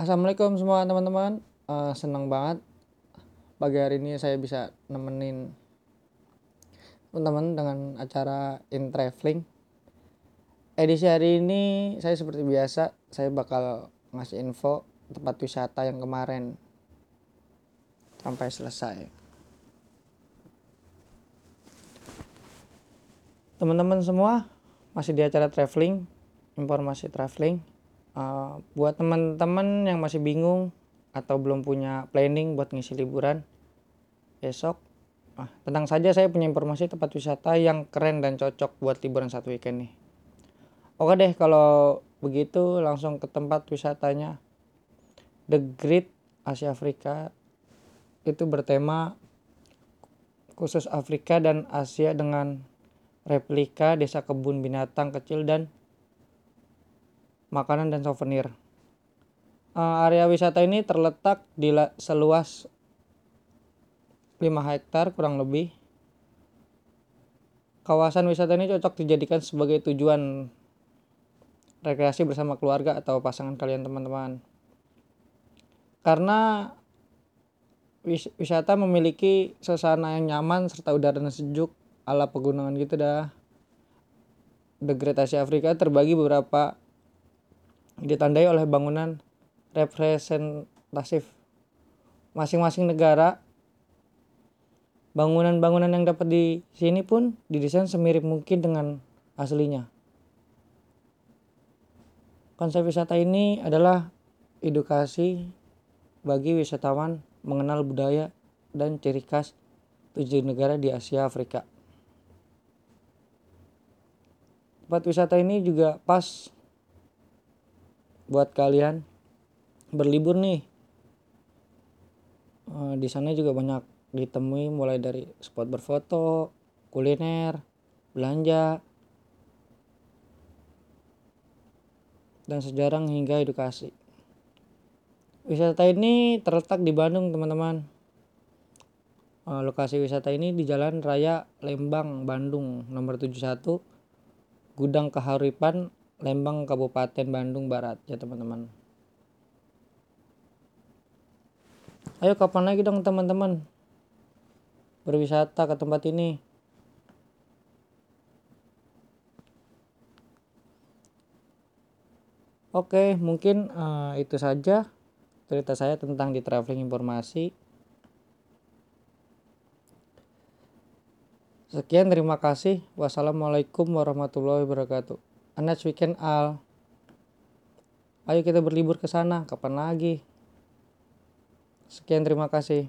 Assalamualaikum semua teman-teman. Uh, senang banget pagi hari ini saya bisa nemenin teman-teman dengan acara in traveling. Edisi hari ini saya seperti biasa saya bakal ngasih info tempat wisata yang kemarin sampai selesai. Teman-teman semua masih di acara traveling, informasi traveling uh, buat teman-teman yang masih bingung atau belum punya planning buat ngisi liburan besok ah, tenang saja saya punya informasi tempat wisata yang keren dan cocok buat liburan satu weekend nih. Oke deh kalau begitu langsung ke tempat wisatanya. The Great Asia Afrika itu bertema khusus Afrika dan Asia dengan replika desa kebun binatang kecil dan makanan dan souvenir. Uh, area wisata ini terletak di seluas 5 hektar kurang lebih. Kawasan wisata ini cocok dijadikan sebagai tujuan rekreasi bersama keluarga atau pasangan kalian teman-teman. Karena wis wisata memiliki suasana yang nyaman serta udara yang sejuk ala pegunungan gitu dah. The Asia Afrika terbagi beberapa ditandai oleh bangunan representatif masing-masing negara bangunan-bangunan yang dapat di sini pun didesain semirip mungkin dengan aslinya konsep wisata ini adalah edukasi bagi wisatawan mengenal budaya dan ciri khas tujuh negara di Asia Afrika. Tempat wisata ini juga pas buat kalian berlibur nih. Uh, di sana juga banyak ditemui mulai dari spot berfoto kuliner belanja dan sejarah hingga edukasi. Wisata ini terletak di Bandung teman-teman. Uh, lokasi wisata ini di Jalan Raya Lembang Bandung nomor 71 Gudang Keharipan Lembang Kabupaten Bandung Barat ya teman-teman ayo kapan lagi dong teman-teman berwisata ke tempat ini Oke, mungkin uh, itu saja cerita saya tentang di traveling informasi. Sekian, terima kasih. Wassalamualaikum warahmatullahi wabarakatuh. Next weekend Al. Ayo kita berlibur ke sana, kapan lagi? Sekian terima kasih.